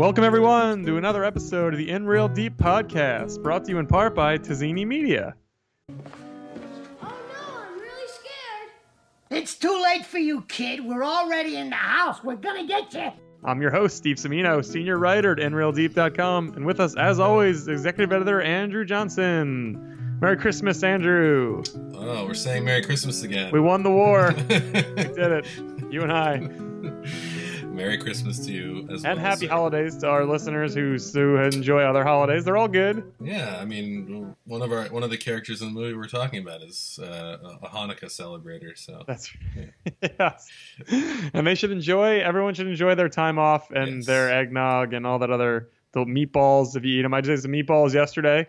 Welcome, everyone, to another episode of the In Real Deep podcast, brought to you in part by Tazini Media. Oh no, I'm really scared. It's too late for you, kid. We're already in the house. We're gonna get you. I'm your host, Steve Semino, senior writer at InRealDeep.com, and with us, as always, executive editor Andrew Johnson. Merry Christmas, Andrew. Oh, we're saying Merry Christmas again. We won the war. we did it. You and I. Merry Christmas to you as well. And happy sir. holidays to our listeners who, who enjoy other holidays. They're all good. Yeah, I mean, one of our one of the characters in the movie we're talking about is uh, a Hanukkah celebrator. So That's yes. And they should enjoy. Everyone should enjoy their time off and Yes. their eggnog and all that other the meatballs. If you eat them, I just ate some meatballs yesterday.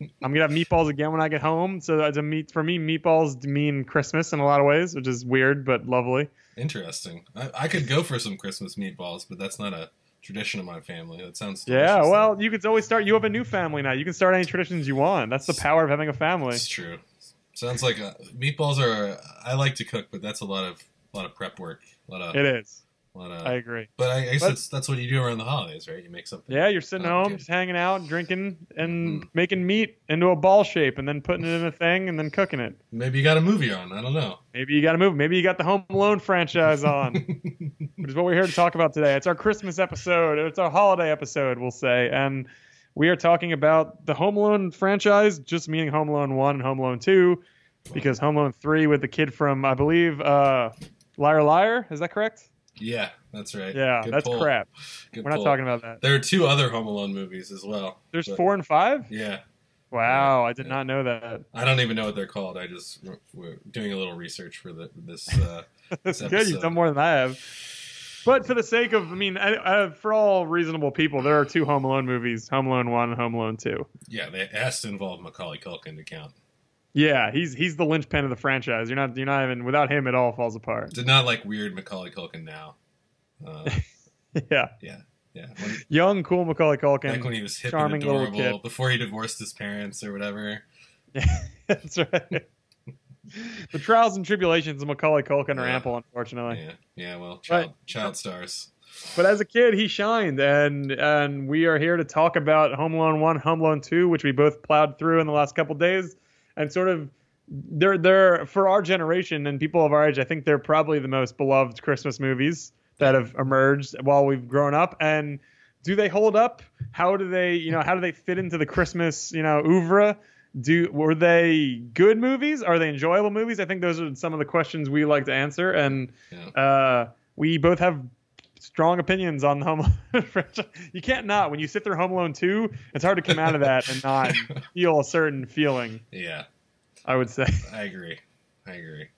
I'm gonna have meatballs again when I get home. So as a meat for me, meatballs mean Christmas in a lot of ways, which is weird but lovely. interesting. I, I could go for some Christmas meatballs, but that's not a tradition of my family. That sounds Yeah. Well, though. you could always start. You have a new family now. You can start any traditions you want. That's the power of having a family. it's true. Sounds like uh, meatballs are. I like to cook, but that's a lot of a lot of prep work. A lot of, It is. Lot of I agree. But I guess But- that's that's what you do around the holidays, right? You make something. Yeah, you're sitting home, good. just hanging out, drinking, and Mhm. making meat into a ball shape, and then putting it in a thing, and then cooking it. Maybe you got a movie on. I don't know. Maybe you got a movie. Maybe you got the Home Alone franchise on, which is what we're here to talk about today. It's our Christmas episode. It's our holiday episode, we'll say, and we are talking about the Home Alone franchise, just meaning Home Alone One and Home Alone Two, because Home Alone Three with the kid from I believe uh, Liar Liar. Is that correct? Yeah, that's right. Yeah, Good that's pull. crap. Good We're not talking about that. There are two other Home Alone movies as well. There's but- four and five. Yeah, Wow, I did Yeah. not know that. I don't even know what they're called. I just we're doing a little research for the, this. Uh, That's this good. You've done more than I have. But for the sake of, I mean, I, I, for all reasonable people, there are two Home Alone movies: Home Alone One and Home Alone Two. yeah, they, it has to involve Macaulay Culkin to count. Yeah, he's he's the linchpin of the franchise. You're not you're not even without him, it all falls apart. Did not like weird Macaulay Culkin now. Uh, yeah, yeah, yeah. When, young, cool Macaulay Culkin. when he was hip charming and little kid. before he divorced his parents or whatever. That's right. the trials and tribulations of Macaulay Culkin are ample, unfortunately. Yeah, yeah. Well, child, child stars. But as a kid, he shined, and and we are here to talk about Home Alone One, Home Alone Two, which we both plowed through in the last couple days, and sort of they're they're for our generation and people of our age. I think they're probably the most beloved Christmas movies that have emerged while we've grown up. And do they hold up? How do they you know how do they fit into the Christmas you know oeuvre? Do were they good movies? Are they enjoyable movies? I think those are some of the questions we like to answer, and Yeah. uh, we both have strong opinions on the Home Alone franchise. You can't not when you sit through Home Alone two. It's hard to come out of that and not feel a certain feeling. Yeah, I would say. I agree. I agree.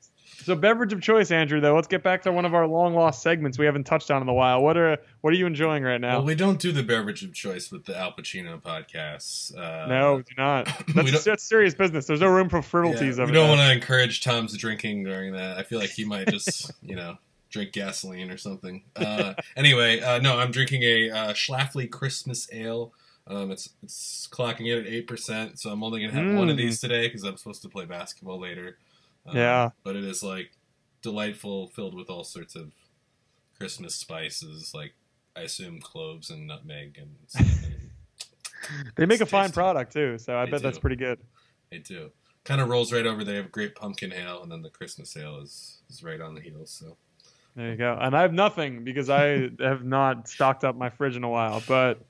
So beverage of choice, Andrew. Though, let's get back to one of our long lost segments we haven't touched on in a while. What are what are you enjoying right now? Well, we don't do the beverage of choice with the Al Pacino podcasts. Uh, no, we do not. That's, that's serious business. There's no room for Yeah, frivolities we over don't want to encourage Tom's drinking during that. I feel like he might just, you know, drink gasoline or something. Uh, anyway, uh, no, I'm drinking a uh, Schlafly Christmas Ale. Um, it's it's clocking in at eight percent, so I'm only gonna have one of Mm. these today because I'm supposed to play basketball later. Um, Yeah. but it is like delightful, filled with all sorts of Christmas spices, like I assume cloves and nutmeg and. They make a fine tasty. product too, so I They bet that's pretty good. They do. Kind of rolls right over. They have great pumpkin ale, and then the Christmas ale is, is right on the heels. So There you go. And I have nothing because I have not stocked up my fridge in a while. But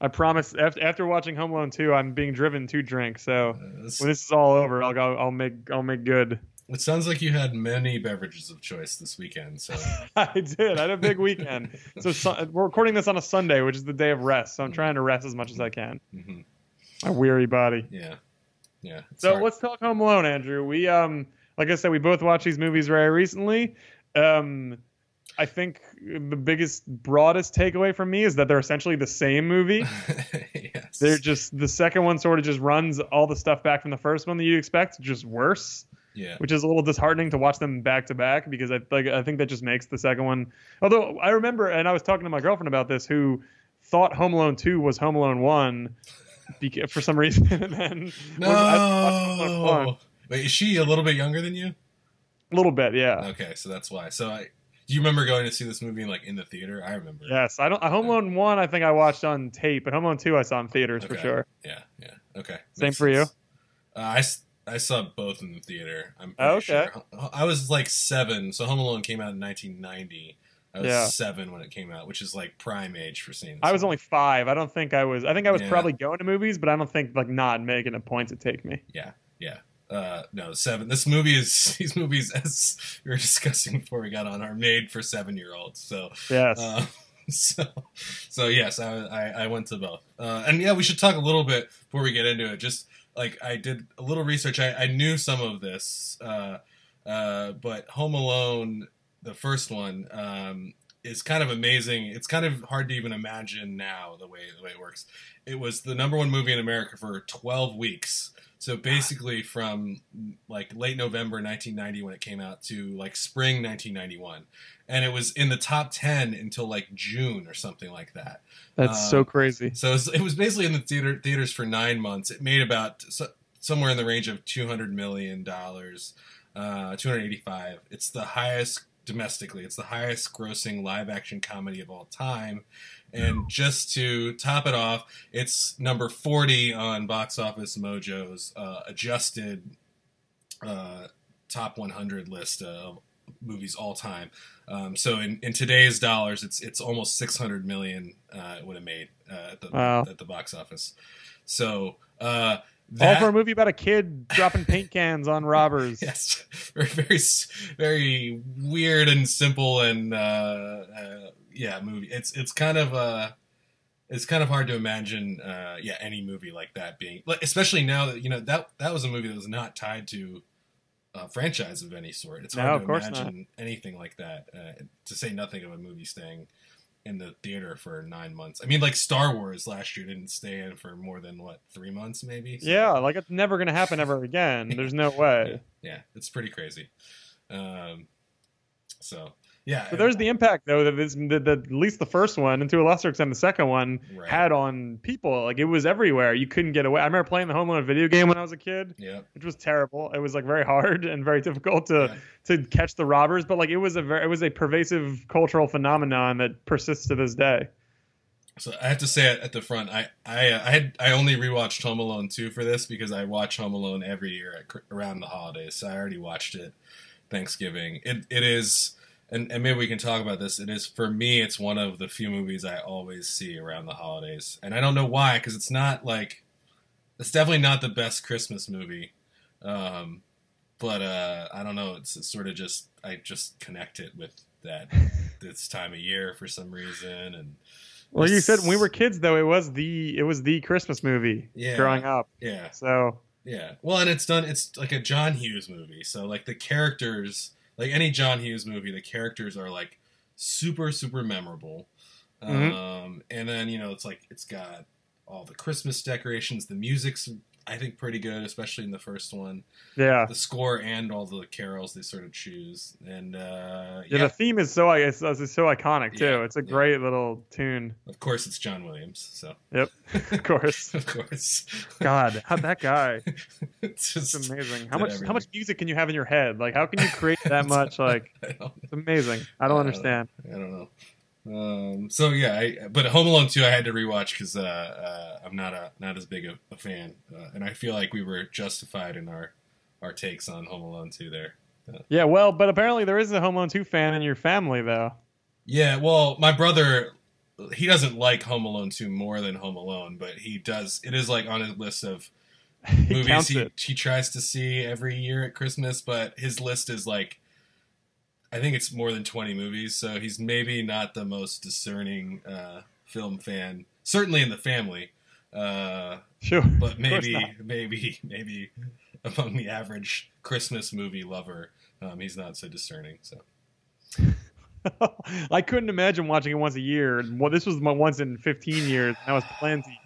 I promise after, after watching Home Alone 2, I'm being driven to drink. So uh, this- when this is all over, I'll go. I'll make. I'll make good. it sounds like you had many beverages of choice this weekend. So I did. I had a big weekend. So su- we're recording this on a Sunday, which is the day of rest. So I'm trying to rest as much as I can. mhm, My weary body. yeah, yeah. So hard. let's talk Home Alone, Andrew. We um, like I said, we both watched these movies very recently. Um, I think the biggest, broadest takeaway from me is that they're essentially the same movie. yes. They're just the second one sort of just runs all the stuff back from the first one that you'd expect, just worse, yeah. which is a little disheartening to watch them back to back because I like I think that just makes the second one. Although I remember, and I was talking to my girlfriend about this, who thought Home Alone Two was Home Alone One, beca- for some reason, and then was- I watched Home Alone 1. No. Wait, is she a little bit younger than you? a little bit, yeah. Okay, so that's why. So I, Do you remember going to see this movie like in the theater? I remember. Yes, I don't. Home Alone one, I think I watched on tape, but Home Alone two, I saw in theaters for sure. Yeah, yeah. Okay. Same Makes for you? Uh, I, I saw both in the theater. I'm Oh, okay. sure. I was like seven, so Home Alone came out in 1990. I was Yeah. seven when it came out, which is like prime age for seeing. This I was movie. only five. I don't think I was. I think I was Yeah. probably going to movies, but I don't think like not making a point to take me. Yeah, yeah. Uh, no, seven. This movie is these movies, as we were discussing before we got on, are made for seven year olds. So, Yes. uh, so, so yes, I, I I went to both. Uh, and yeah, we should talk a little bit before we get into it. Just like I did a little research. I, I knew some of this, uh, uh, but Home Alone, the first one, um, is kind of amazing. It's kind of hard to even imagine now the way the way it works. It was the number one movie in America for 12 weeks. So basically, from like late November 1990 when it came out to like spring 1991, and it was in the top 10 until like June or something like that. That's um, so crazy. So it was, it was basically in the theater theaters for nine months. It made about so, somewhere in the range of 200 million dollars, uh, 285. It's the highest domestically. It's the highest grossing live action comedy of all time. And just to top it off, it's number 40 on Box Office Mojo's uh, adjusted uh, top 100 list of movies all time. Um, so in, in today's dollars, it's it's almost 600 million uh, it would have made uh, at the Wow. at the box office. So uh, All for a movie about a kid dropping paint cans on robbers. yes, very very very weird and simple and uh, uh, yeah, movie. It's it's kind of uh, it's kind of hard to imagine uh, yeah any movie like that being like especially now that you know that that was a movie that was not tied to a franchise of any sort. It's No, hard of to imagine anything like that. Uh, to say nothing of a movie staying in the theater for nine months. I mean, like Star Wars last year didn't stay in for more than what three months, maybe. So- Yeah, like it's never gonna happen ever again. There's no way. yeah, it's pretty crazy. Um, so yeah, But there's the impact though that this that, that at least the first one and to a lesser extent the second one Right. had on people. Like it was everywhere. You couldn't get away. I remember playing the Home Alone video game when I was a kid, yeah, which was terrible. It was like very hard and very difficult to Yeah. to catch the robbers, but like it was a very it was a pervasive cultural phenomenon that persists to this day. So I have to say at the front. I I uh, I had I only rewatched Home Alone two for this because I watch Home Alone every year at, around the holidays. So I already watched it Thanksgiving. It it is. And, and maybe we can talk about this. It is for me. It's one of the few movies I always see around the holidays, and I don't know why. Because it's not like it's definitely not the best Christmas movie. Um, but uh, I don't know. It's, it's sort of just I just connect it with that this time of year for some reason, and Well, you said when we were kids though, it was the it was the Christmas movie Yeah. growing up. yeah, So yeah. Well, and it's done. It's like a John Hughes movie, so like the characters, like any John Hughes movie, the characters are like super super memorable. Mhm. Um, and then you know it's like it's got all the Christmas decorations. The music's I think pretty good, especially in the first one. yeah. The score and all the carols they sort of choose, and uh, Yeah, yeah, the theme is so it's, it's so iconic too. Yeah, it's a yeah. great little tune. of course it's John Williams. So Yep, of course. of course, God, how that guy. it's It's just amazing. How much everything. how much music can you have in your head? Like how can you create that much? Like it's amazing. I don't Uh, understand. I don't know. Um, so yeah, I, but Home Alone two I had to rewatch because uh, uh, I'm not a not as big a, a fan, uh, and I feel like we were justified in our our takes on Home Alone two there. Yeah, well, but apparently there is a Home Alone 2 fan in your family though. Yeah, well, my brother he doesn't like Home Alone two more than Home Alone, but he does. It is like on his list of movies counts he, he tries to see every year at Christmas, but his list is like I think it's more than 20 movies, so he's maybe not the most discerning uh, film fan, certainly in the family. Uh, Sure. but maybe maybe maybe among the average Christmas movie lover, um, he's not so discerning. So I couldn't imagine watching it once a year. Well, this was my once in 15 years. That was plenty.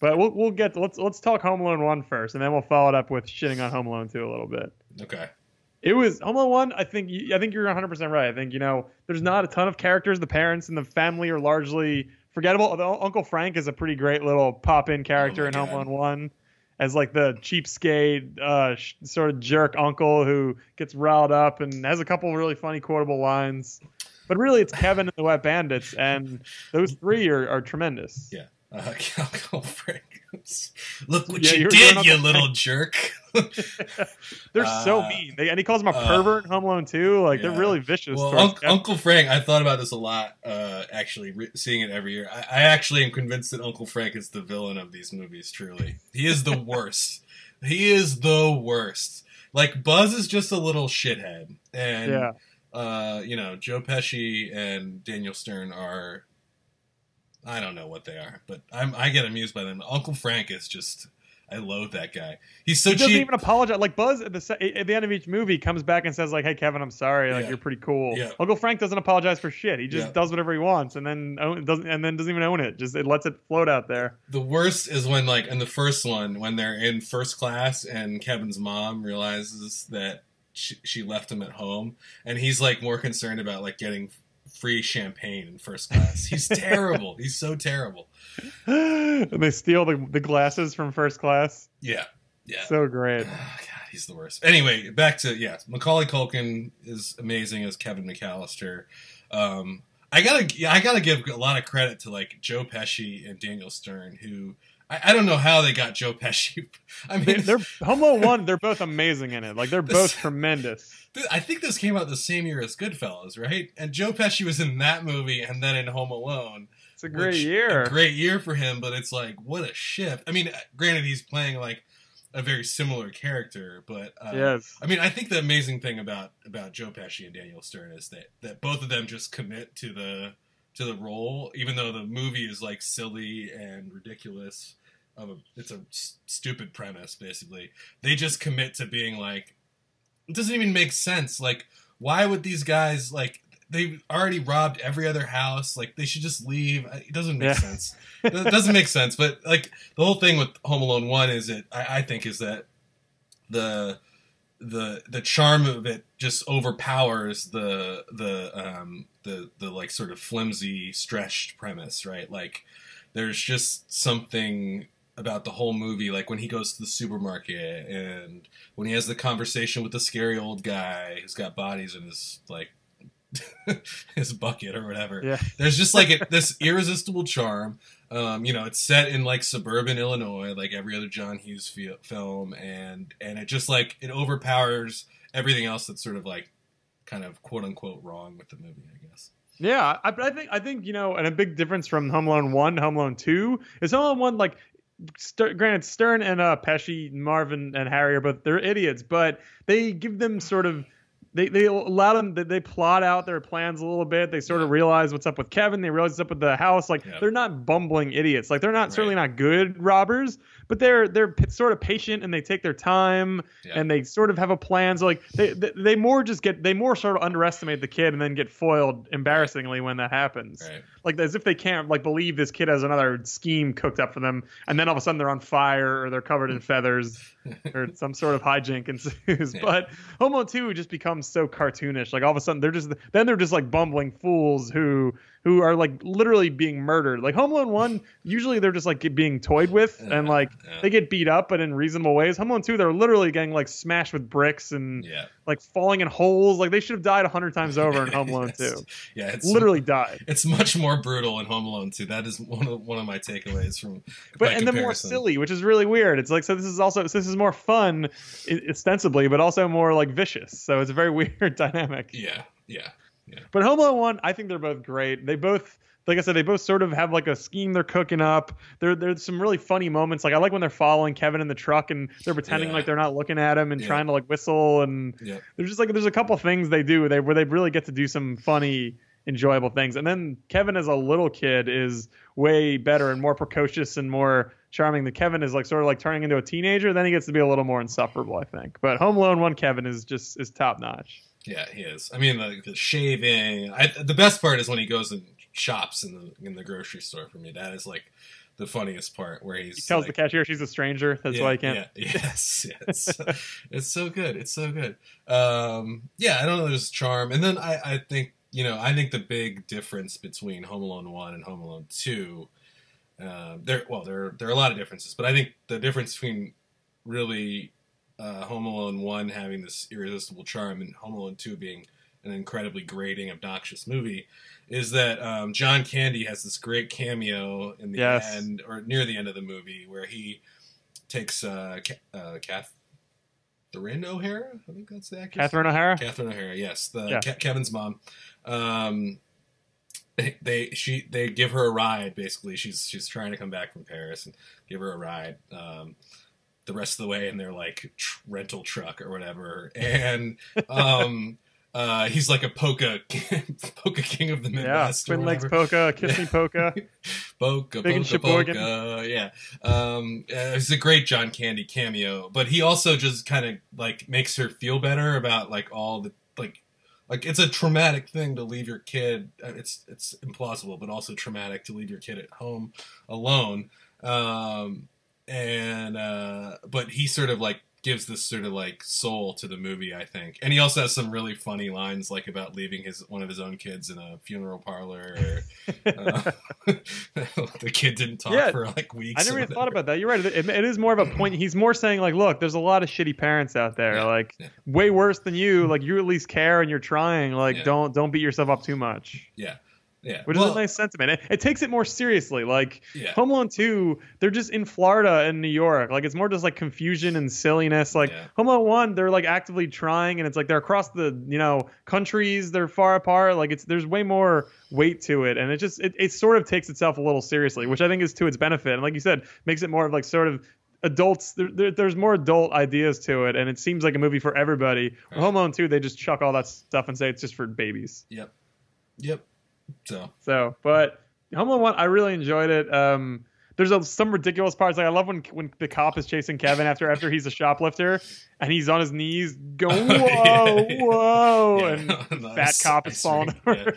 But we'll we'll get let's let's talk Home Alone one first, and then we'll follow it up with shitting on Home Alone two a little bit. okay, It was Home Alone one. I think I think you're 100 percent right. I think you know there's not a ton of characters. The parents and the family are largely forgettable. Although Uncle Frank is a pretty great little pop in character Oh in Home Alone one, as like the cheapskate uh, sh- sort of jerk uncle who gets riled up and has a couple really funny quotable lines. But really, it's Kevin and the Wet Bandits, and those three are, are tremendous. Yeah. Uh, Uncle Frank. Look what Yeah, you you're- did, you're you little jerk. They're so Uh, mean. They, and he calls him a uh, pervert in Home Alone too. Like yeah. they're really vicious. Well, Kevin. Uncle Frank, I thought about this a lot. Uh, actually, re- seeing it every year, I, I actually am convinced that Uncle Frank is the villain of these movies. Truly, he is the worst. he is the worst. Like Buzz is just a little shithead, and yeah. uh, you know, Joe Pesci and Daniel Stern are. I don't know what they are, but I'm, I get amused by them. Uncle Frank is just. I loathe that guy. He's so he doesn't cheap. even apologize. Like Buzz at the at the end of each movie comes back and says like, "Hey Kevin, I'm sorry. Like Yeah. you're pretty cool." Yeah. Uncle Frank doesn't apologize for shit. He just Yeah. does whatever he wants and then own, doesn't and then doesn't even own it. Just it lets it float out there. The worst is when, like, in the first one, when they're in first class and Kevin's mom realizes that she, she left him at home, and he's like more concerned about like getting free champagne in first class. He's terrible. He's so terrible. and they steal the, the glasses from first class. Yeah, yeah. So great. Oh, God, he's the worst. Anyway, back to yeah, Macaulay Culkin is amazing as Kevin McAllister. Um, I gotta, yeah, I gotta give a lot of credit to like Joe Pesci and Daniel Stern, who I, I don't know how they got Joe Pesci. I mean, they're Home Alone one. They're both amazing in it. Like they're both This- tremendous. Th- I think this came out the same year as Goodfellas, right? And Joe Pesci was in that movie and then in Home Alone. It's a great which- year. A great year for him, but it's like, what a shift. I mean, granted, he's playing like a very similar character, but uh, yes. I mean, I think the amazing thing about about Joe Pesci and Daniel Stern is that that both of them just commit to the to the role, even though the movie is like silly and ridiculous. Of a, it's a s- stupid premise, basically. They just commit to being like, it doesn't even make sense. Like, why would these guys like? They already robbed every other house. Like, they should just leave. It doesn't make Yeah. sense. It doesn't make sense. But like, the whole thing with Home Alone One is that I, I think is that the the the charm of it just overpowers the the um the the like sort of flimsy stretched premise right? Like there's just something about the whole movie like when he goes to the supermarket and when he has the conversation with the scary old guy who's got bodies in his like his bucket or whatever Yeah. there's just like it, this irresistible charm um, you know, it's set in like suburban Illinois, like every other John Hughes fi- film, and and it just like it overpowers everything else that's sort of like kind of quote unquote wrong with the movie, I guess. Yeah, I, I think I think you know, and a big difference from Home Alone one, Home Alone two is Home Alone one like. St- granted, Stern and uh, Pesci, Marvin and Harry are both they're idiots, but they give them sort of they they allow them they, they plot out their plans a little bit. They sort of realize what's up with Kevin. They realize what's up with the house. Like Yeah. they're not bumbling idiots. Like they're not Right. certainly not good robbers, but they're they're sort of patient and they take their time Yeah. and they sort of have a plan. So like they, they they more just get they more sort of underestimate the kid and then get foiled embarrassingly when that happens. Right. Like as if they can't like believe this kid has another scheme cooked up for them, and then all of a sudden they're on fire or they're covered in feathers or some sort of hijink ensues. Yeah. But Homo Two just becomes so cartoonish. Like all of a sudden they're just then they're just like bumbling fools who who are like literally being murdered. Like Home Alone One, usually they're just like being toyed with and like yeah. they get beat up, but in reasonable ways. Home Alone Two, they're literally getting like smashed with bricks and Yeah. like falling in holes. Like they should have died a hundred times over in Home Alone Yes. Two. Yeah, it's Literally died. It's much more brutal in Home Alone 2. That is one of one of my takeaways from. but and then more silly, which is really weird. It's like so this is also so this is more fun, ostensibly, but also more like vicious. So it's a very weird dynamic. Yeah, yeah, But Home Alone one, I think they're both great. They both, like I said, they both sort of have like a scheme they're cooking up. There, there's some really funny moments. Like I like when they're following Kevin in the truck and they're pretending Yeah. like they're not looking at him and Yeah. trying to like whistle. And yeah. there's just like there's a couple things they do they, where they really get to do some funny enjoyable things and then kevin as a little kid is way better and more precocious and more charming than kevin is like sort of like turning into a teenager then he gets to be a little more insufferable i think but home alone one kevin is just is top notch Yeah, he is. I mean, the, the shaving. I, the best part is when he goes and shops in the in the grocery store. For me, that is like the funniest part where he's he tells like, the cashier she's a stranger that's yeah, why he can't Yeah, yes, yes. it's so good. It's so good. Um, yeah, I don't know. There's charm, and then I, I think you know, I think the big difference between Home Alone one and Home Alone two, um, there, well, there, there are a lot of differences, but I think the difference between really uh, Home Alone one having this irresistible charm and Home Alone two being an incredibly grating, obnoxious movie, is that um, John Candy has this great cameo in the Yes. end or near the end of the movie where he takes uh, Ca- uh, Catherine O'Hara. I think that's the actress. Catherine O'Hara. Catherine O'Hara, yes, the Yeah. Ke- Kevin's mom. Um, they, they she they give her a ride. Basically, she's she's trying to come back from Paris and give her a ride. Um, the rest of the way in their like tr- rental truck or whatever, and um, uh, he's like a polka polka king of the Yeah, Midwest. or Twin whatever. Polka, Kiss Me Polka. Polka, Big polka, polka, yeah. Um, uh, it's a great John Candy cameo, but he also just kind of like makes her feel better about like all the like, like it's a traumatic thing to leave your kid. uh, It's it's implausible, but also traumatic to leave your kid at home alone. Um, and uh, but he sort of like gives this sort of like soul to the movie, I think. And he also has some really funny lines like about leaving his one of his own kids in a funeral parlor. Or, uh, the kid didn't talk Yeah. for like weeks. I never even thought about that. You're right. It, it is more of a point. He's more saying like, look, there's a lot of shitty parents out there, Yeah, like yeah. way worse than you. Like you at least care and you're trying. Like don't don't beat yourself up too much. Yeah, yeah. Which well, is a nice sentiment. It, it takes it more seriously. Like yeah. Home Alone 2, they're just in Florida and New York. Like it's more just like confusion and silliness. Like Yeah. Home Alone 1, they're like actively trying and it's like they're across the, you know, countries, they're far apart. Like it's there's way more weight to it and it just it, it sort of takes itself a little seriously, which I think is to its benefit. And like you said, makes it more of like sort of adults there, there, there's more adult ideas to it and it seems like a movie for everybody. Right. Home Alone 2, they just chuck all that stuff and say it's just for babies. Yep. Yep. So So, but Home Alone one, I really enjoyed it. Um, there's a, some ridiculous parts. Like I love when when the cop is chasing Kevin after after he's a shoplifter and he's on his knees going whoa Yeah. whoa Yeah. and the fat cop is falling over.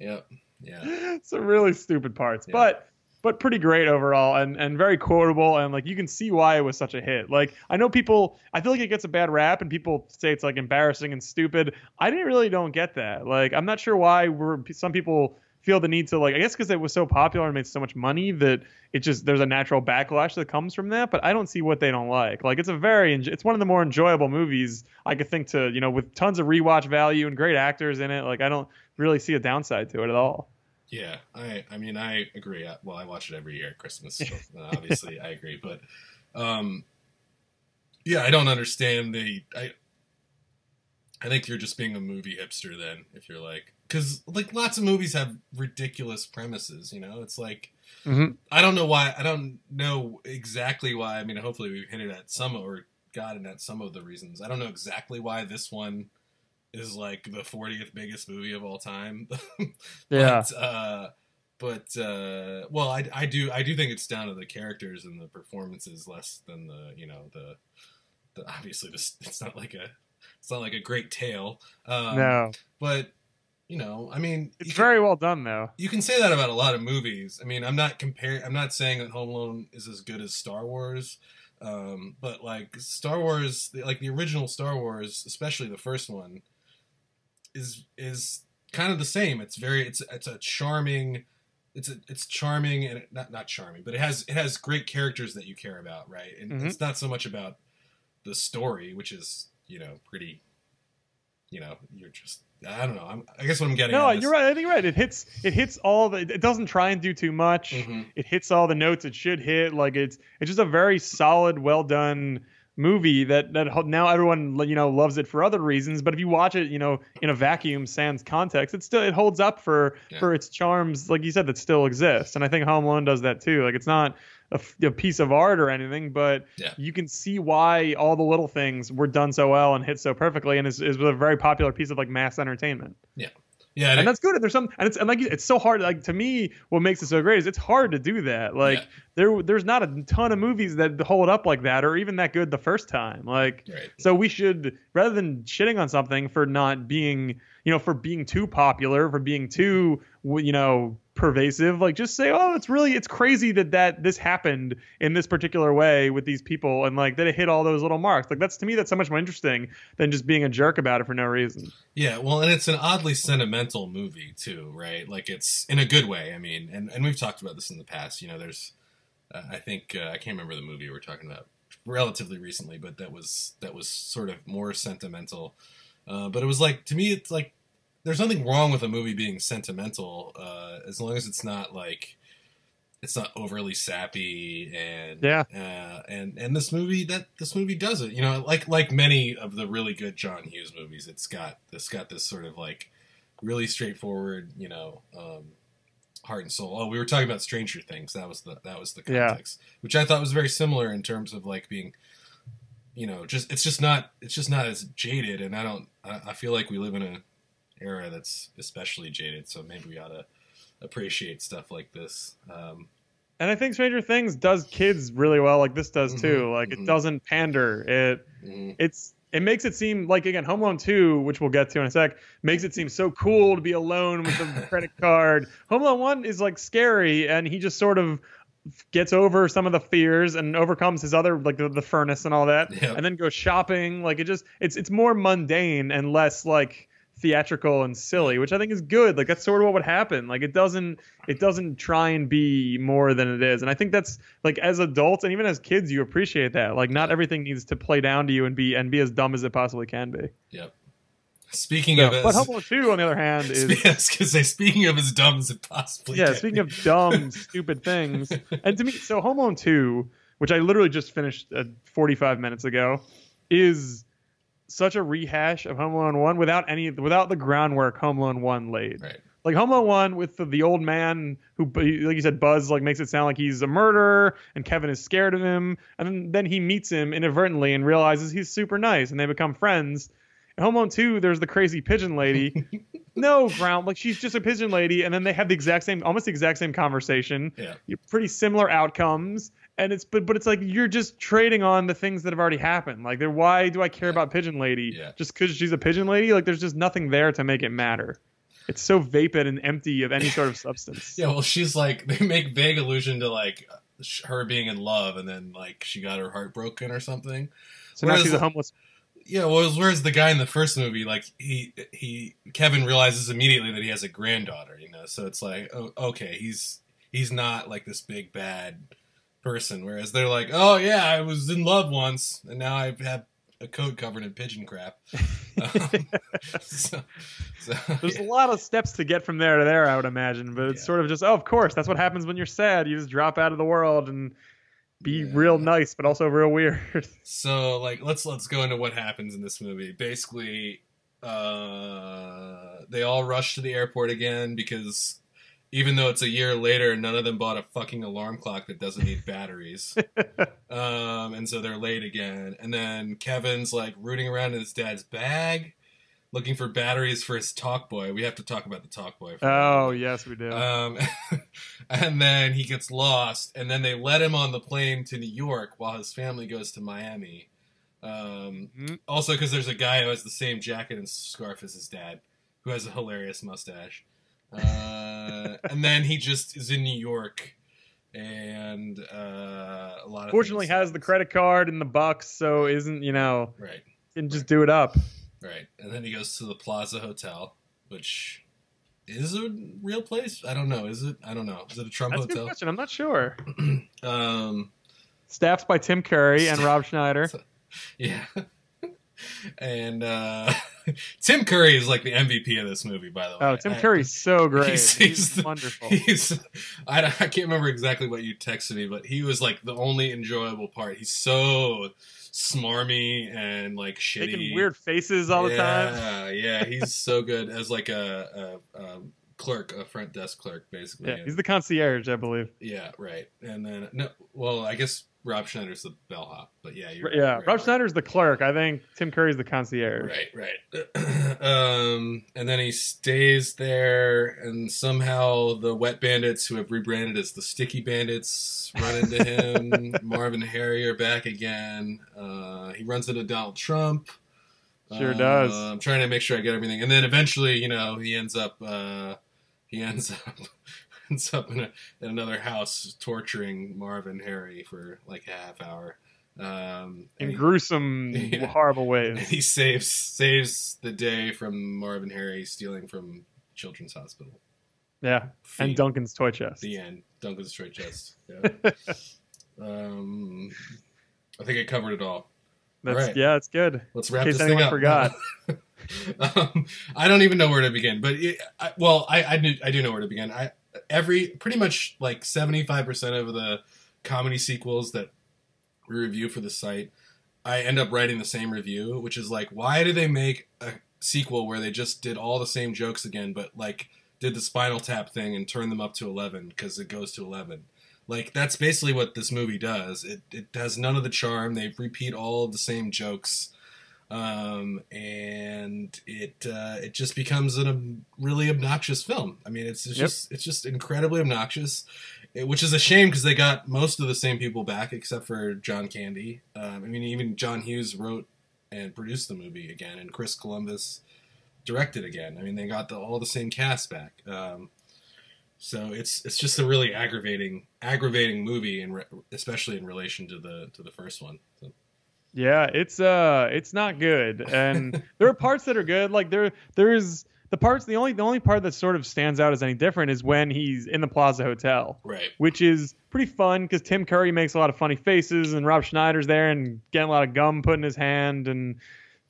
Yep. Yeah. some really stupid parts, Yeah. but but pretty great overall and and very quotable and like you can see why it was such a hit. Like I know people, I feel like it gets a bad rap and people say it's like embarrassing and stupid. I didn't really don't get that. Like I'm not sure why we're some people feel the need to like I guess because it was so popular and made so much money that it just there's a natural backlash that comes from that. But I don't see what they don't like. Like it's a very it's one of the more enjoyable movies I could think to you know with tons of rewatch value and great actors in it. Like I don't really see a downside to it at all. Yeah, I I mean I agree. I- Well, I watch it every year at Christmas. So uh, obviously, I agree. But um, yeah, I don't understand the. I I think you're just being a movie hipster then if you're like because like lots of movies have ridiculous premises. You know, it's like Mhm. I don't know why. I don't know exactly why. I mean, hopefully we've hinted at some or gotten at some of the reasons. I don't know exactly why this one is like the 40th biggest movie of all time. Yeah. But, uh, but uh, well, I, I do I do think it's down to the characters and the performances less than the you know the, the obviously this it's not like a it's not like a great tale. Um, no, but you know, I mean, it's you can- very well done though. you can say that about a lot of movies. I mean, I'm not comparing. I'm not saying that Home Alone is as good as Star Wars, um, but like Star Wars, like the original Star Wars, especially the first one, is is kind of the same. It's very it's it's a charming. It's a, it's charming and it, not not charming, but it has it has great characters that you care about, right? And Mhm. it's not so much about the story, which is you know pretty, you know, you're just I don't know. I'm, I guess what I'm getting. No, you're right. I think you're right. It hits it hits all the. It doesn't try and do too much. Mhm. It hits all the notes it should hit. Like it's it's just a very solid, well done movie that that now everyone you know loves it for other reasons. But if you watch it, you know, in a vacuum sans context, it still it holds up for Yeah. for its charms, like you said, that still exists. And I think Home Alone does that too. Like it's not a piece of art or anything, but Yeah. you can see why all the little things were done so well and hit so perfectly, and is is a very popular piece of like mass entertainment Yeah, and and that's good. And there's some, and it's and like it's so hard. Like to me, what makes it so great is it's hard to do that. Like Yeah. There, there's not a ton of movies that hold up like that, or even that good the first time. Like right. so, we should rather than shitting on something for not being, you know, for being too popular, for being too, you know, pervasive. Like just say, oh, it's really, it's crazy that that this happened in this particular way with these people, and like that it hit all those little marks. Like that's to me, that's so much more interesting than just being a jerk about it for no reason. Yeah, well, and it's an oddly sentimental movie too, right? Like it's in a good way. I mean, and, and we've talked about this in the past. You know, there's, uh, I think uh, I can't remember the movie we were talking about relatively recently, but that was that was sort of more sentimental. Uh, but it was like to me, it's like there's nothing wrong with a movie being sentimental uh, as long as it's not like it's not overly sappy and Yeah. uh, and and this movie that this movie does it you know like like many of the really good John Hughes movies it's got it's got this sort of like really straightforward you know um, heart and soul oh we were talking about Stranger Things that was the that was the Yeah. context which I thought was very similar in terms of like being you know just it's just not it's just not as jaded and I don't I, I feel like we live in a era that's especially jaded so maybe we ought to appreciate stuff like this um, And I think Stranger Things does kids really well, like this does too. Mhm, Like mhm. it doesn't pander. It mm, it's it makes it seem like again Home Alone 2, which we'll get to in a sec, makes it seem so cool to be alone with the credit card. Home Alone 1 is like scary and he just sort of gets over some of the fears and overcomes his other like the, the furnace and all that and then goes shopping like it just it's it's more mundane and less like theatrical and silly which i think is good. Like that's sort of what would happen. Like it doesn't it doesn't try and be more than it is. And i think that's like as adults and even as kids you appreciate that. Like not everything needs to play down to you and be and be as dumb as it possibly can be. Yep. Speaking So, of as, but Home Alone 2 on the other hand is because say, speaking of as dumb as it possibly yeah can speaking of dumb stupid things. And to me so home alone 2 which i literally just finished uh, 45 minutes ago is such a rehash of home alone 1 without any without the groundwork home alone 1 laid right, like home alone 1 with the, the old man who like you said buzz like makes it sound like he's a murderer and kevin is scared of him and then, then he meets him inadvertently and realizes he's super nice and they become friends in Home Alone 2, there's the crazy pigeon lady. no ground, like she's just a pigeon lady, and then they have the exact same, almost the exact same conversation. yeah, pretty similar outcomes, and it's but but it's like you're just trading on the things that have already happened. Like, they're, why do I care about pigeon lady? Yeah. Just because she's a pigeon lady? Like, there's just nothing there to make it matter. It's so vapid and empty of any sort of substance. yeah. Well, she's like they make vague allusion to like her being in love, and then like she got her heart broken or something. So now Whereas- she's a homeless. Yeah, well, whereas the guy in the first movie, like he he Kevin realizes immediately that he has a granddaughter, you know. So it's like, oh, okay, he's he's not like this big bad person. Whereas they're like, oh yeah, I was in love once, and now I have a coat covered in pigeon crap. Um, so, so, There's a lot of steps to get from there to there, I would imagine. But it's Yeah. sort of just, oh, of course, that's what happens when you're sad. You just drop out of the world and be Yeah. real nice, but also real weird. So like let's let's go into what happens in this movie. Basically, uh, they all rush to the airport again because even though it's a year later, none of them bought a fucking alarm clock that doesn't need batteries. um, and so they're late again. And then Kevin's like rooting around in his dad's bag, looking for batteries for his talk boy. We have to talk about the talk boy. Oh, yes, we do. Um, and then he gets lost, and then they let him on the plane to New York while his family goes to Miami. Um, Mhm. also, because there's a guy who has the same jacket and scarf as his dad, who has a hilarious mustache. Uh, and then he just is in New York, and uh, a lot of Fortunately, has the credit card and the bucks, so isn't, you know, right, can just do it up. right, and then he goes to the Plaza Hotel, which is a real place. I don't know. Is it? I don't know. Is it a Trump That's a good hotel? question. I'm not sure. Um, Staffed by Tim Curry and Rob Schneider. yeah. And uh, Tim Curry is like the MVP of this movie, by the way. Oh, Tim curry's so great. He's- He's, he's wonderful. He's, I, don't- I can't remember exactly what you texted me, but he was like the only enjoyable part. He's so smarmy and like shitty. Making weird faces all the time. Yeah, yeah, he's so good as like a, a, a clerk, a front desk clerk, basically. Yeah, he's the concierge, I believe. Yeah, right. And then no, well, I guess Rob Schneider's the bellhop, but yeah, you're yeah, right, Rob right. Schneider's the clerk. I think Tim Curry's the concierge. Right, right. um, and then he stays there, and somehow the Wet Bandits, who have rebranded as the Sticky Bandits, run into him. Marvin Harry are back again. Uh, he runs into Donald Trump. Sure Uh, does. I'm trying to make sure I get everything, and then eventually, you know, he ends up. Uh, he ends up. Ends up in, a, in another house torturing Marvin Harry for like a half hour. Um, In gruesome, horrible and ways. he saves saves the day from Marvin Harry stealing from Children's Hospital. Yeah, and Duncan's toy chest. The end. Duncan's straight chest. Yeah. um, I think I covered it all. That's Alright. yeah, it's good. Let's wrap In case this thing anyone up. forgot. um, I don't even know where to begin, but it, I, well, I I do, I do know where to begin. I every pretty much like seventy five percent of the comedy sequels that we review for the site, I end up writing the same review, which is like, why did they make a sequel where they just did all the same jokes again, but like did the Spinal Tap thing and turned them up to eleven because it goes to eleven. Like that's basically what this movie does. It it has none of the charm. They repeat all of the same jokes um, and it uh, it just becomes a really obnoxious film. I mean, it's, it's Yep. just it's just incredibly obnoxious, it- which is a shame because they got most of the same people back except for John Candy. Um, I mean, even John Hughes wrote and produced the movie again, and Chris Columbus directed again. I mean, they got the, all the same cast back. Um, so it's it's just a really aggravating aggravating movie, and re- especially in relation to the to the first one. Yeah, it's uh it's not good. And there are parts that are good. Like there there's the parts the only the only part that sort of stands out as any different is when he's in the Plaza Hotel, Right. which is pretty fun because Tim Curry makes a lot of funny faces and Rob Schneider's there and getting a lot of gum put in his hand and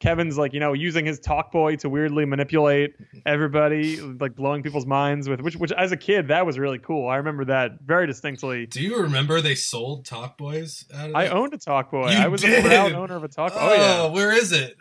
Kevin's like, you know, using his talk boy to weirdly manipulate everybody, like blowing people's minds with which which as a kid that was really cool. I remember that very distinctly. Do you remember they sold Talk Boys out of I that? owned a talk boy. You I was did? a proud owner of a talk boy. Oh, Oh yeah. where is it?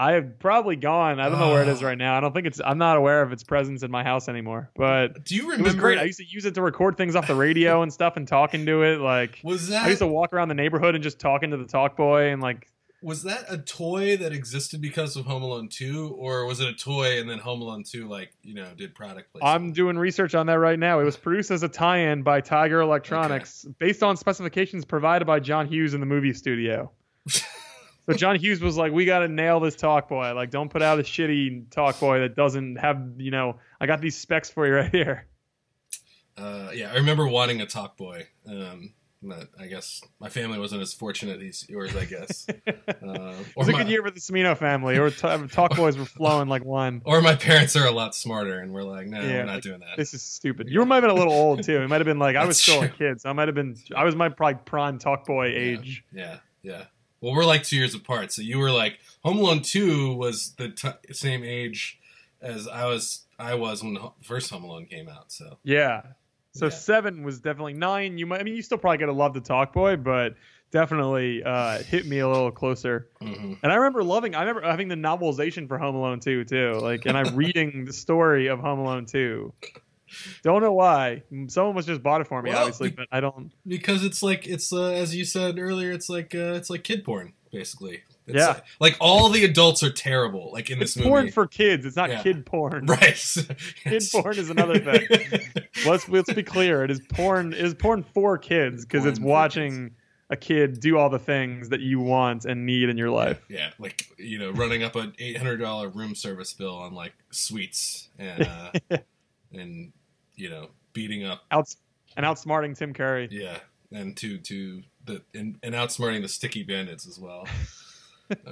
I have probably gone. I don't know where it is Oh. right now. I don't think it's. I'm not aware of its presence in my house anymore. But Do you it remember? was great. I used to use it to record things off the radio and stuff, and talking to it. Like was that I used to walk around the neighborhood and just talking to the talk boy, and like was that a toy that existed because of Home Alone Two, or was it a toy and then Home Alone Two, like you know, did product placement? I'm doing research on that right now. It was produced as a tie-in by Tiger Electronics, based on specifications provided by John Hughes in the movie studio. so John Hughes was like, "We got to nail this talk boy. Like, don't put out a shitty talk boy that doesn't have, you know, I got these specs for you right here." Uh, yeah, I remember wanting a Talk Boy. Um, but I guess my family wasn't as fortunate as yours. I guess. Uh, It was a my, good year for the Semino family. Or t- talk boys were flowing like wine. Or my parents are a lot smarter, and we're like, no, Yeah, we're not like, doing that. This is stupid. You might have been a little old too. It might have been like I was still a kid, so I might have been. I was my probably prime talk boy age. Yeah, yeah. Well, we're like two years apart, so you were like Home Alone Two was the t- same age as I was. I was when the first Home Alone came out. So Yeah. So Yeah. seven was definitely nine. You might. I mean, you still probably gotta love the talk boy, but definitely uh, hit me a little closer. mhm. And I remember loving. I remember having the novelization for Home Alone 2 too. Like, and I'm reading the story of Home Alone 2. Don't know why. Someone was just bought it for me, Well, obviously, but I don't. because it's like it's uh, as you said earlier, it's like uh, it's like kid porn basically. It's Yeah. like, all the adults are terrible. Like in It's this movie, porn for kids. It's not Yeah. kid porn. right? Kid porn is another thing. let's let's be clear. It is porn. It is porn for kids because it's watching a kid do all the things that you want and need in your life. Yeah, like you know, running up an eight hundred dollar room service bill on like sweets and uh, and you know beating up Out and outsmarting Tim Curry. yeah, and to to the and, and outsmarting the sticky bandits as well.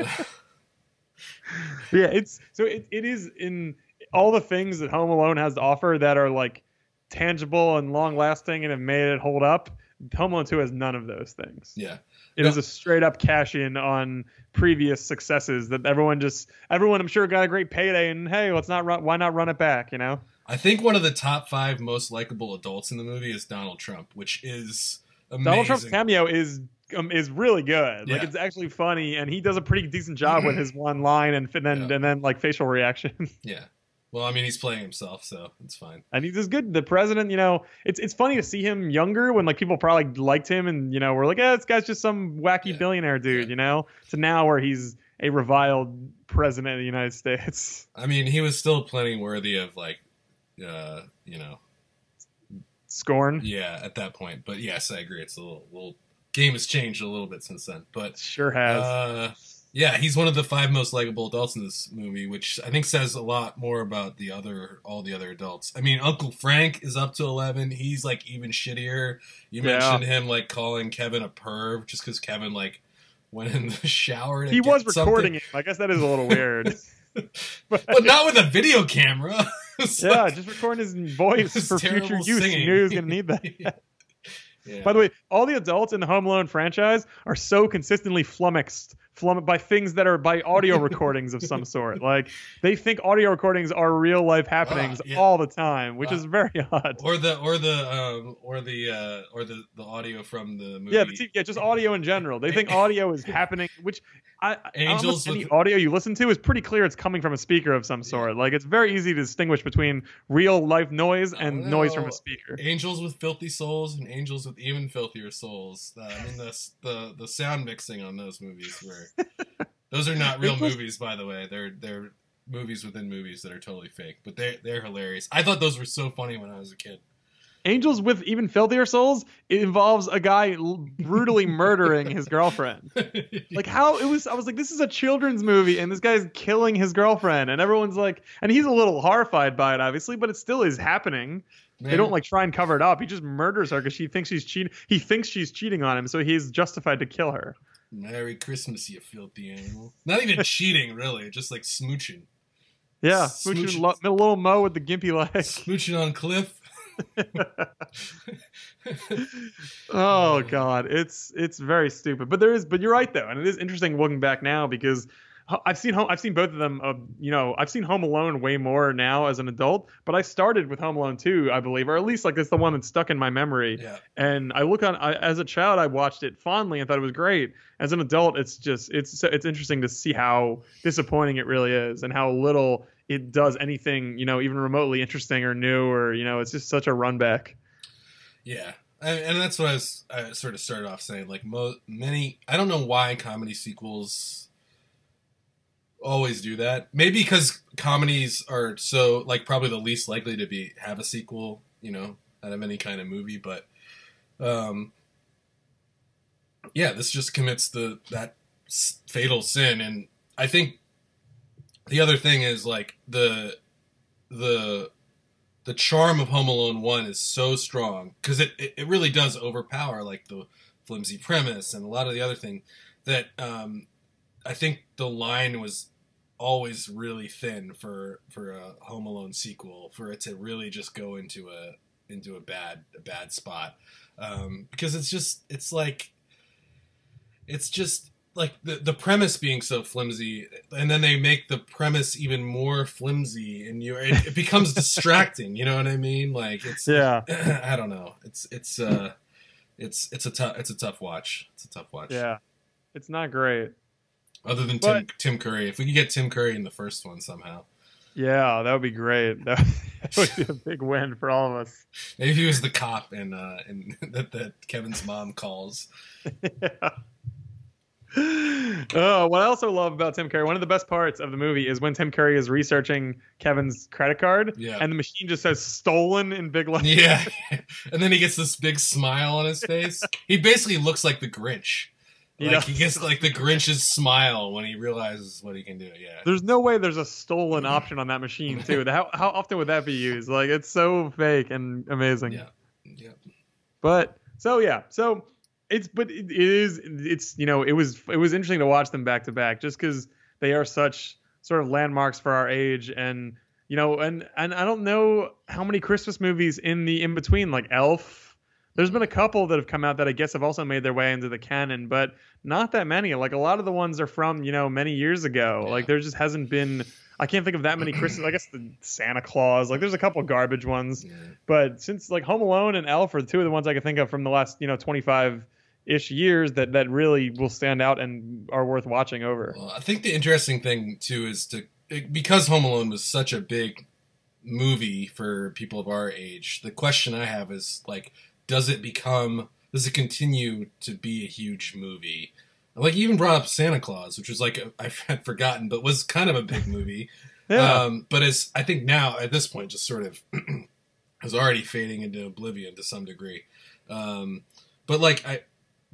yeah, it's so it, it is in all the things that Home Alone has to offer that are like tangible and long lasting and have made it hold up. Home Alone 2 has none of those things. yeah, It No. is a straight up cash in on previous successes that everyone just everyone I'm sure got a great payday and hey, let's not run why not run it back, you know? I think one of the top five most likable adults in the movie is Donald Trump, which is amazing. Donald Trump's cameo is um, is really good. Like Yeah. it's actually funny and he does a pretty decent job with his one line and f- then Yeah. and then like facial reaction. yeah. Well, I mean, he's playing himself, so it's fine. and he's just good. The president, you know, it's it's funny to see him younger when like people probably liked him and you know we're like, yeah, this guy's just some wacky Yeah. billionaire dude, you know. To now where he's a reviled president of the United States. I mean, he was still plenty worthy of like, uh, you know, Scorn. yeah, at that point. But yes, I agree. It's a little, little game has changed a little bit since then. But Sure has. uh, yeah, he's one of the five most likable adults in this movie, which I think says a lot more about the other, all the other adults. I mean, Uncle Frank is up to eleven. He's like even shittier. You Yeah. mentioned him like calling Kevin a perv just because Kevin like went in the shower. He was something. recording it. I guess that is a little weird. but not with a video camera. Yeah, like- just recording his voice for future use. singing. He knew he was gonna need that. By the way, all the adults in the Home Alone franchise are so consistently flummoxed, flum- by things that are by audio recordings of some sort. Like they think audio recordings are real life happenings Ah, yeah. all the time, which Ah. is very odd. or the or the um or the uh or the the audio from the movie. Yeah, the t- yeah, just audio in general. They think audio is happening, which I, Angels almost any with- audio you listen to is pretty clear it's coming from a speaker of some sort. Like it's very easy to distinguish between real life noise and Oh, noise from a speaker. Angels with filthy souls and angels with even filthier souls. Uh, I mean the the the sound mixing on those movies were those are not real movies by the way. They're they're movies within movies that are totally fake, but they they're hilarious. I thought those were so funny when I was a kid. Angels with even filthier souls involves a guy brutally murdering his girlfriend. Like how it was, I was like, this is a children's movie, and this guy's killing his girlfriend, and everyone's like, and he's a little horrified by it, obviously, but it still is happening. They don't like try and cover it up. He just murders her because she thinks she's cheating. He thinks she's cheating on him, so he's justified to kill her. Merry Christmas, you filthy animal. Not even cheating, really, just like smooching. Yeah, Smooch- smooching lo- little Mo with the gimpy leg. Smooching on Cliff. Oh god, it's it's very stupid. But there is, but you're right though, and it is interesting looking back now because I've seen home, I've seen both of them. Uh, you know, I've seen Home Alone way more now as an adult, but I started with Home Alone 2, I believe, or at least like it's the one that's stuck in my memory. Yeah. And I look on I, as a child, I watched it fondly and thought it was great. As an adult, it's just it's it's interesting to see how disappointing it really is and how little it does anything, you know, even remotely interesting or new or you know, it's just such a run back. Yeah, and, and that's what I was I sort of started off saying. Like mo- many, I don't know why comedy sequels always do that. Maybe because comedies are so like probably the least likely to be have a sequel. You know, out of any kind of movie, but um, yeah, this just commits the that fatal sin, and I think the other thing is like the the the charm of Home Alone One is so strong because it, it it really does overpower like the flimsy premise and a lot of the other thing that um, I think the line was always really thin for for a Home Alone sequel for it to really just go into a into a bad a bad spot um, because it's just it's like it's just like the the premise being so flimsy and then they make the premise even more flimsy and you it, it becomes distracting you know what i mean like it's Yeah. i don't know it's it's uh it's it's a tough it's a tough watch it's a tough watch Yeah. It's not great. Other than tim But- tim curry if we could get tim curry in the first one somehow Yeah, that would be great. That would be a big win for all of us. maybe he was the cop and uh and that that kevin's mom calls yeah. Oh, what I also love about Tim Curry, one of the best parts of the movie is when Tim Curry is researching Kevin's credit card, Yeah. and the machine just says "stolen" in big letters. yeah and then he gets this big smile on his face he basically looks like the grinch He like does. he gets like the Grinch's smile when he realizes what he can do. Yeah. There's no way there's a stolen mm-hmm. option on that machine too. How how often would that be used? Like it's so fake and amazing. Yeah. Yeah. But so yeah, so it's but it, it is it's you know it was it was interesting to watch them back to back just because they are such sort of landmarks for our age and you know and and I don't know how many Christmas movies in the in between like Elf. There's been a couple that have come out that I guess have also made their way into the canon, but not that many. Like a lot of the ones are from you know many years ago. Yeah. Like there just hasn't been. I can't think of that many Christmas. I guess the Santa Claus. Like there's a couple garbage ones. Yeah. But since like Home Alone and Elf are two of the ones I can think of from the last, you know, 25 ish years that that really will stand out and are worth watching over. Well, I think the interesting thing too is to because Home Alone was such a big movie for people of our age. The question I have is like, does it become? Does it continue to be a huge movie? Like you even brought up Santa Claus, which was like a, I had forgotten, but was kind of a big movie. Yeah. Um, but as I think now at this point, just sort of is already fading into oblivion to some degree. Um, but like I,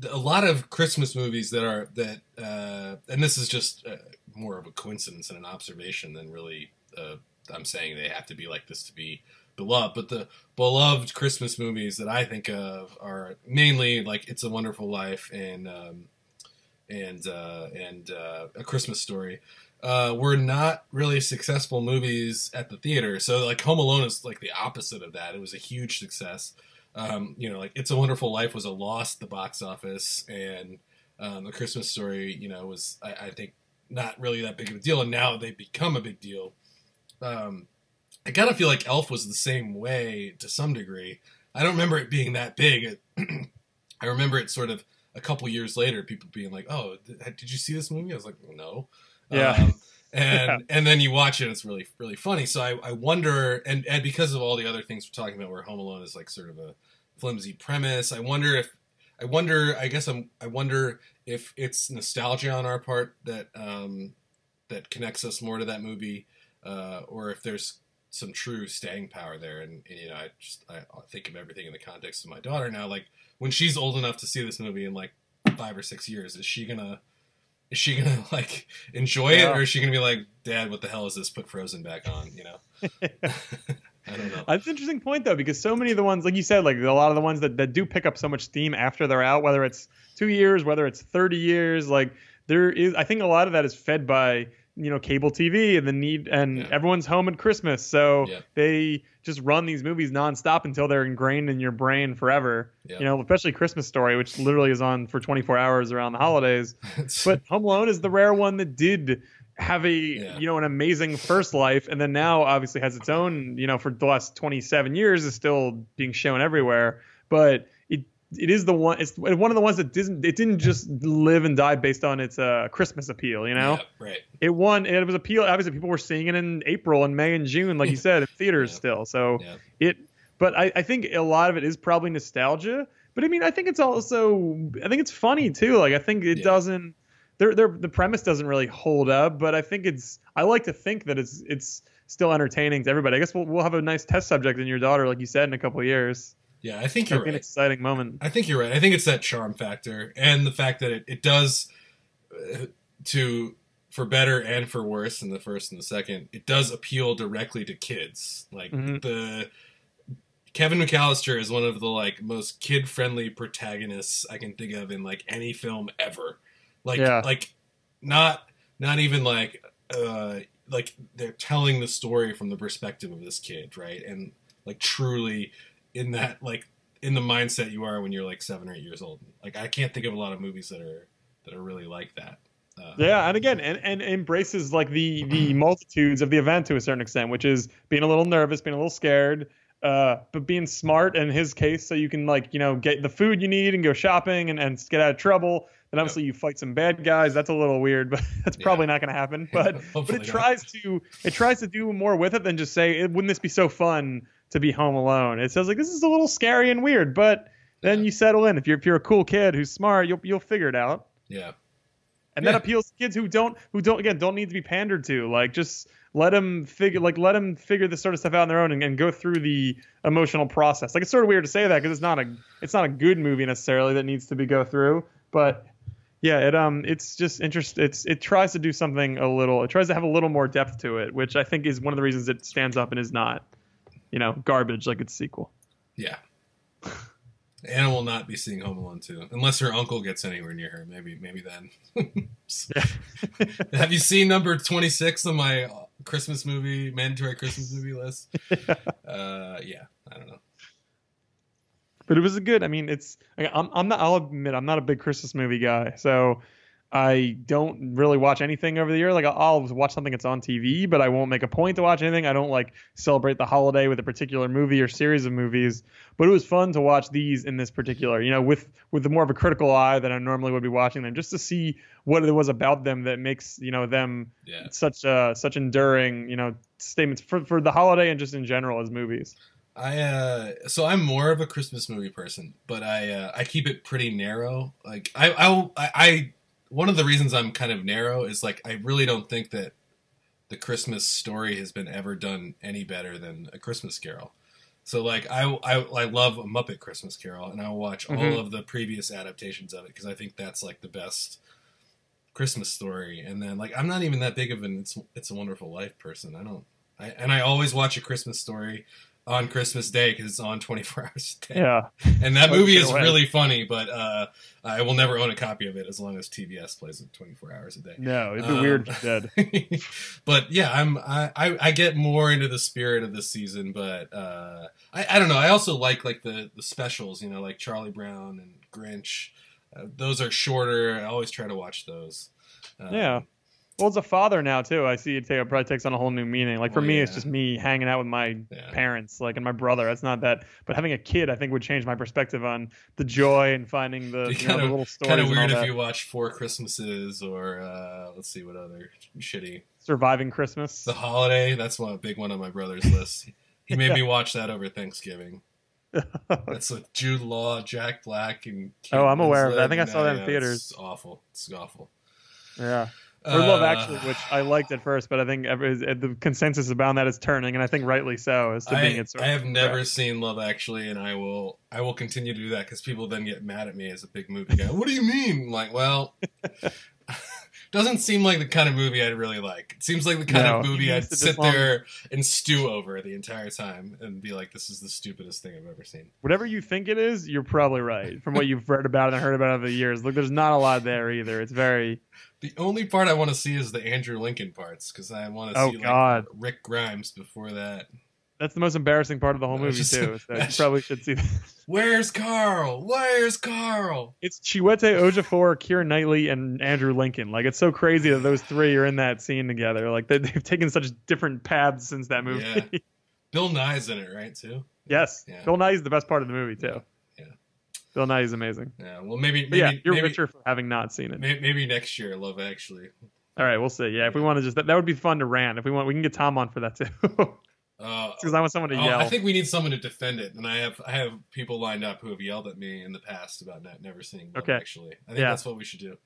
a lot of Christmas movies that are that, uh, and this is just uh, more of a coincidence and an observation than really. Uh, I'm saying they have to be like this to be beloved, but the beloved Christmas movies that I think of are mainly like It's a Wonderful Life and um, and uh, and uh, A Christmas Story uh, were not really successful movies at the theater. So like Home Alone is like the opposite of that. It was a huge success. um, you know, like It's a Wonderful Life was a loss at the box office, and um, the Christmas Story, you know, was I, I think not really that big of a deal, and now they've become a big deal. Um, I kind of feel like Elf was the same way to some degree. I don't remember it being that big. I remember it sort of a couple years later, people being like, "Oh, did you see this movie?" I was like, "No." Yeah. Um, and and then you watch it, it's really really funny. So I, I wonder, and and because of all the other things we're talking about, where Home Alone is like sort of a flimsy premise, I wonder if I wonder. I guess I'm. I wonder if it's nostalgia on our part that um, that connects us more to that movie, uh, or if there's some true staying power there. And, and you know, I just I think of everything in the context of my daughter now. Like when she's old enough to see this movie in like five or six years, is she gonna is she gonna like enjoy it, or is she gonna be like, Dad, what the hell is this? Put Frozen back on, you know? I don't know. That's an interesting point though, because so many of the ones, like you said, like a lot of the ones that, that do pick up so much steam after they're out, whether it's two years, whether it's thirty years, like there is, I think a lot of that is fed by you know cable TV and the need, and Yeah. everyone's home at Christmas, so Yeah. they just run these movies nonstop until they're ingrained in your brain forever. Yeah. You know, especially Christmas Story, which literally is on for twenty four hours around the holidays. But Home Alone is the rare one that did have a you know an amazing first life, and then now obviously has its own you know for the last 27 years is still being shown everywhere. But it is the one it's one of the ones that didn't it didn't just live and die based on its uh, Christmas appeal. You know, yeah, right. it won it was appeal. Obviously, people were seeing it in April and May and June, like you said, in theaters Yeah. still. So Yeah. it but I, I think a lot of it is probably nostalgia but i mean i think it's also i think it's funny too like i think it doesn't there there the premise doesn't really hold up but i think it's i like to think that it's it's still entertaining to everybody i guess we'll, we'll have a nice test subject in your daughter like you said in a couple of years Yeah, I think you're be an exciting moment I think you're right. I think it's that charm factor and the fact that it, it does uh, to for better and for worse in the first and the second, it does appeal directly to kids. Like Mhm. the Kevin McAllister is one of the like most kid friendly protagonists I can think of in like any film ever. Like Yeah. like not not even like uh like they're telling the story from the perspective of this kid, right? And like truly in that like in the mindset you are when you're like seven or eight years old. Like I can't think of a lot of movies that are that are really like that. Uh, yeah and again and, and embraces like the the multitudes of the event to a certain extent which is being a little nervous being a little scared uh, but being smart in his case so you can like you know get the food you need and go shopping and, and get out of trouble then obviously you fight some bad guys that's a little weird but that's Yeah. probably not going to happen but but it not. tries to it tries to do more with it than just say "Eh, wouldn't this be so fun to be home alone it sounds like this is a little scary and weird but then Yeah. you settle in if you're if you're a cool kid who's smart you'll you'll figure it out yeah. and Yeah. that appeals to kids who don't who don't again don't need to be pandered to like just let them figure like let them figure this sort of stuff out on their own and, and go through the emotional process like it's sort of weird to say that because it's not a it's not a good movie necessarily that needs to be go through but yeah it um it's just interest it's it tries to do something a little it tries to have a little more depth to it which i think is one of the reasons it stands up and is not you know garbage like its sequel Yeah. Anna will not be seeing Home Alone 2 unless her uncle gets anywhere near her. Maybe, maybe then. Have you seen number 26 on my Christmas movie, mandatory Christmas movie list? Uh, yeah, I don't know. but it was a good. I mean, it's I'm I'm not. I'll admit I'm not a big Christmas movie guy, so I don't really watch anything over the year. Like I'll, watch something that's on TV, but I won't make a point to watch anything. I don't like celebrate the holiday with a particular movie or series of movies. But it was fun to watch these in this particular, you know, with with the more of a critical eye than I normally would be watching them, just to see what it was about them that makes you know them Yeah. such uh such enduring, you know, statements for for the holiday and just in general as movies. I uh so I'm more of a Christmas movie person, but I uh, I keep it pretty narrow. Like I I I, I one of the reasons I'm kind of narrow is like I really don't think that the Christmas story has been ever done any better than a Christmas Carol. So like I I, I love a Muppet Christmas Carol, and I will watch all Mhm. of the previous adaptations of it because I think that's like the best Christmas story. And then like I'm not even that big of an It's It's a Wonderful Life person. I don't. I, and I always watch a Christmas story on Christmas Day because it's on 24 hours a day. Yeah. And that movie is really funny, but uh, I will never own a copy of it as long as TBS plays it 24 hours a day. No, it'd be Um, weird you but yeah, I'm I, I I get more into the spirit of this season, but uh, I I don't know. I also like like the the specials, you know, like Charlie Brown and Grinch. Uh, those are shorter. I always try to watch those. Um, Yeah. Well, as a father now too, I see it, take, it probably takes on a whole new meaning. Like for Well, me, it's just me hanging out with my Yeah. parents, like and my brother. That's not that, but having a kid, I think would change my perspective on the joy and finding the, you know, the little stories. Kind of weird if you watch Four Christmases or uh, let's see what other shitty surviving Christmas. The Holiday. That's one a big one on my brother's list. He made me watch that over Thanksgiving. That's with Jude Law, Jack Black, and Kate Oh, I'm aware of that. I think I saw that in yeah, theaters. It's awful. It's awful. yeah. Or Love Uh, Actually, which I liked at first, but I think every, the consensus about that is turning, and I think rightly so, as to being I, its. I have never seen Love Actually, and I will I will continue to do that because people then get mad at me as a big movie guy. What do you mean? I'm like, well, doesn't seem like the kind of movie I'd really like. It seems like the kind No, of movie I'd sit long. there and stew over the entire time and be like, this is the stupidest thing I've ever seen. Whatever you think it is, you're probably right. From what you've read about and heard about over the years, look, there's not a lot there either. It's very. The only part I want to see is the Andrew Lincoln parts because I want to Oh, see like Rick Grimes before that. That's the most embarrassing part of the whole movie just- too. So you probably should see that. Where's Carl? Where's Carl? It's Chiwetel Ejiofor, Keira Knightley, and Andrew Lincoln. Like it's so crazy that those three are in that scene together. Like they, they've taken such different paths since that movie. Yeah. Bill Nighy's in it, right? Too. yes, Yeah. Bill Nighy's the best part of the movie too. Bill Nighy's amazing. Yeah. Well, maybe maybe yeah, you're maybe, richer for having not seen it. maybe next year. Love Actually. All right, we'll see. Yeah, if we want to just that, that would be fun to rant. If we want, we can get Tom on for that too. Uh, Because I want someone to oh, yell. I think we need someone to defend it, and I have I have people lined up who have yelled at me in the past about not never seeing Love Okay. Actually. I think Yeah. that's what we should do.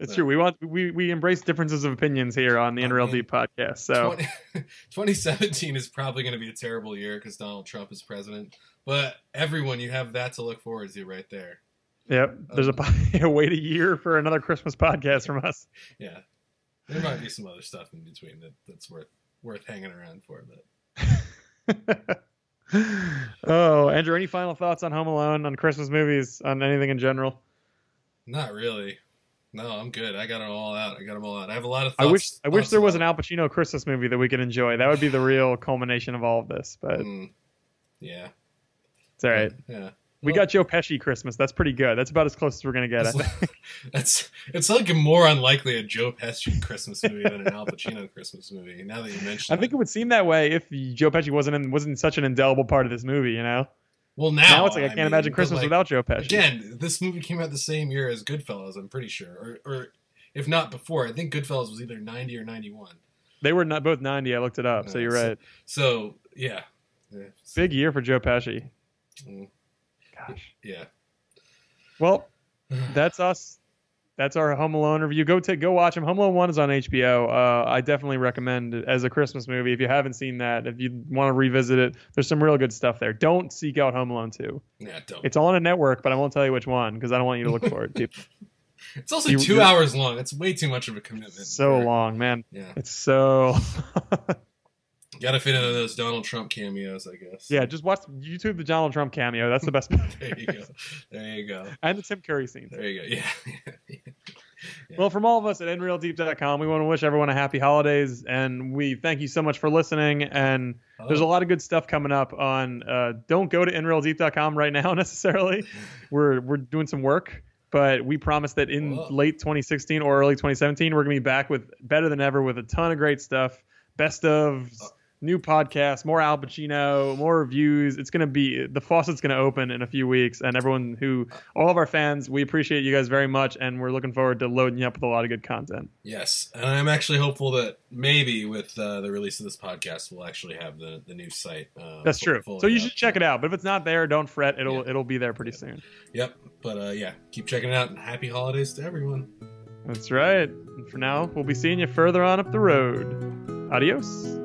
It's true. We want we we embrace differences of opinions here on the I NRL mean, podcast. So 20, 2017 is probably going to be a terrible year because Donald Trump is president. But everyone, you have that to look forward to right there. yep, there's a um, po- wait a year for another Christmas podcast from us. Yeah, there might be some other stuff in between that, that's worth worth hanging around for. But oh, Andrew, any final thoughts on Home Alone, on Christmas movies, on anything in general? not really. No, I'm good. I got it all out. I got them all out. I have a lot of. I Thoughts, wish I wish there was an Al Pacino Christmas movie that we could enjoy. That would be the real culmination of all of this. But Mm, yeah, it's all right. Yeah, We Well, got Joe Pesci Christmas. That's pretty good. That's about as close as we're gonna get. I That's it's like more unlikely a Joe Pesci Christmas movie than an Al Pacino Christmas movie. Now that you mention, I think it would seem that way if Joe Pesci wasn't in, wasn't such an indelible part of this movie. You know. Well, now, Now, it's like I can't mean, imagine Christmas like, without Joe Pesci. Again, this movie came out the same year as Goodfellas. I'm pretty sure, or, or if not before. I think Goodfellas was either 90 or 91. They were not both 90. I looked it up, so you're so- right. So yeah, yeah, Big year for Joe Pesci. Mm, Gosh. yeah. Well, that's us. That's our Home Alone review. Go take go watch them. Home Alone One is on HBO. Uh, I definitely recommend it as a Christmas movie. If you haven't seen that, if you want to revisit it, there's some real good stuff there. Don't seek out Home Alone Two. Yeah, don't. It's on a network, but I won't tell you which one because I don't want you to look for it. People. It's also you- two hours long. It's way too much of a commitment. so long, man. Yeah, It's so. got to fit into those Donald Trump cameos, I guess. yeah, just watch YouTube the Donald Trump cameo. That's the best. There you go. There you go. and the Tim Curry scenes. There you go. Yeah. Yeah. Well, from all of us at nrealdeep.com, we want to wish everyone a happy holidays, and we thank you so much for listening. And there's a Oh. lot of good stuff coming up on. Uh, don't go to nrealdeep.com right now necessarily. we're we're doing some work, but we promise that in Whoa. late 2016 or early 2017, we're gonna be back with better than ever with a ton of great stuff, best of. New podcast, more Al Pacino, more reviews. It's gonna be the faucet's gonna open in a few weeks, and everyone who, all of our fans, we appreciate you guys very much, and we're looking forward to loading you up with a lot of good content. Yes, and I'm actually hopeful that maybe with uh, the release of this podcast, we'll actually have the, the new site. Uh, That's full- true. So you up. should check it out. But if it's not there, don't fret. It'll Yeah. it'll be there pretty soon. Yep, but uh, yeah, keep checking it out, and happy holidays to everyone. That's right. And for now, we'll be seeing you further on up the road. Adios.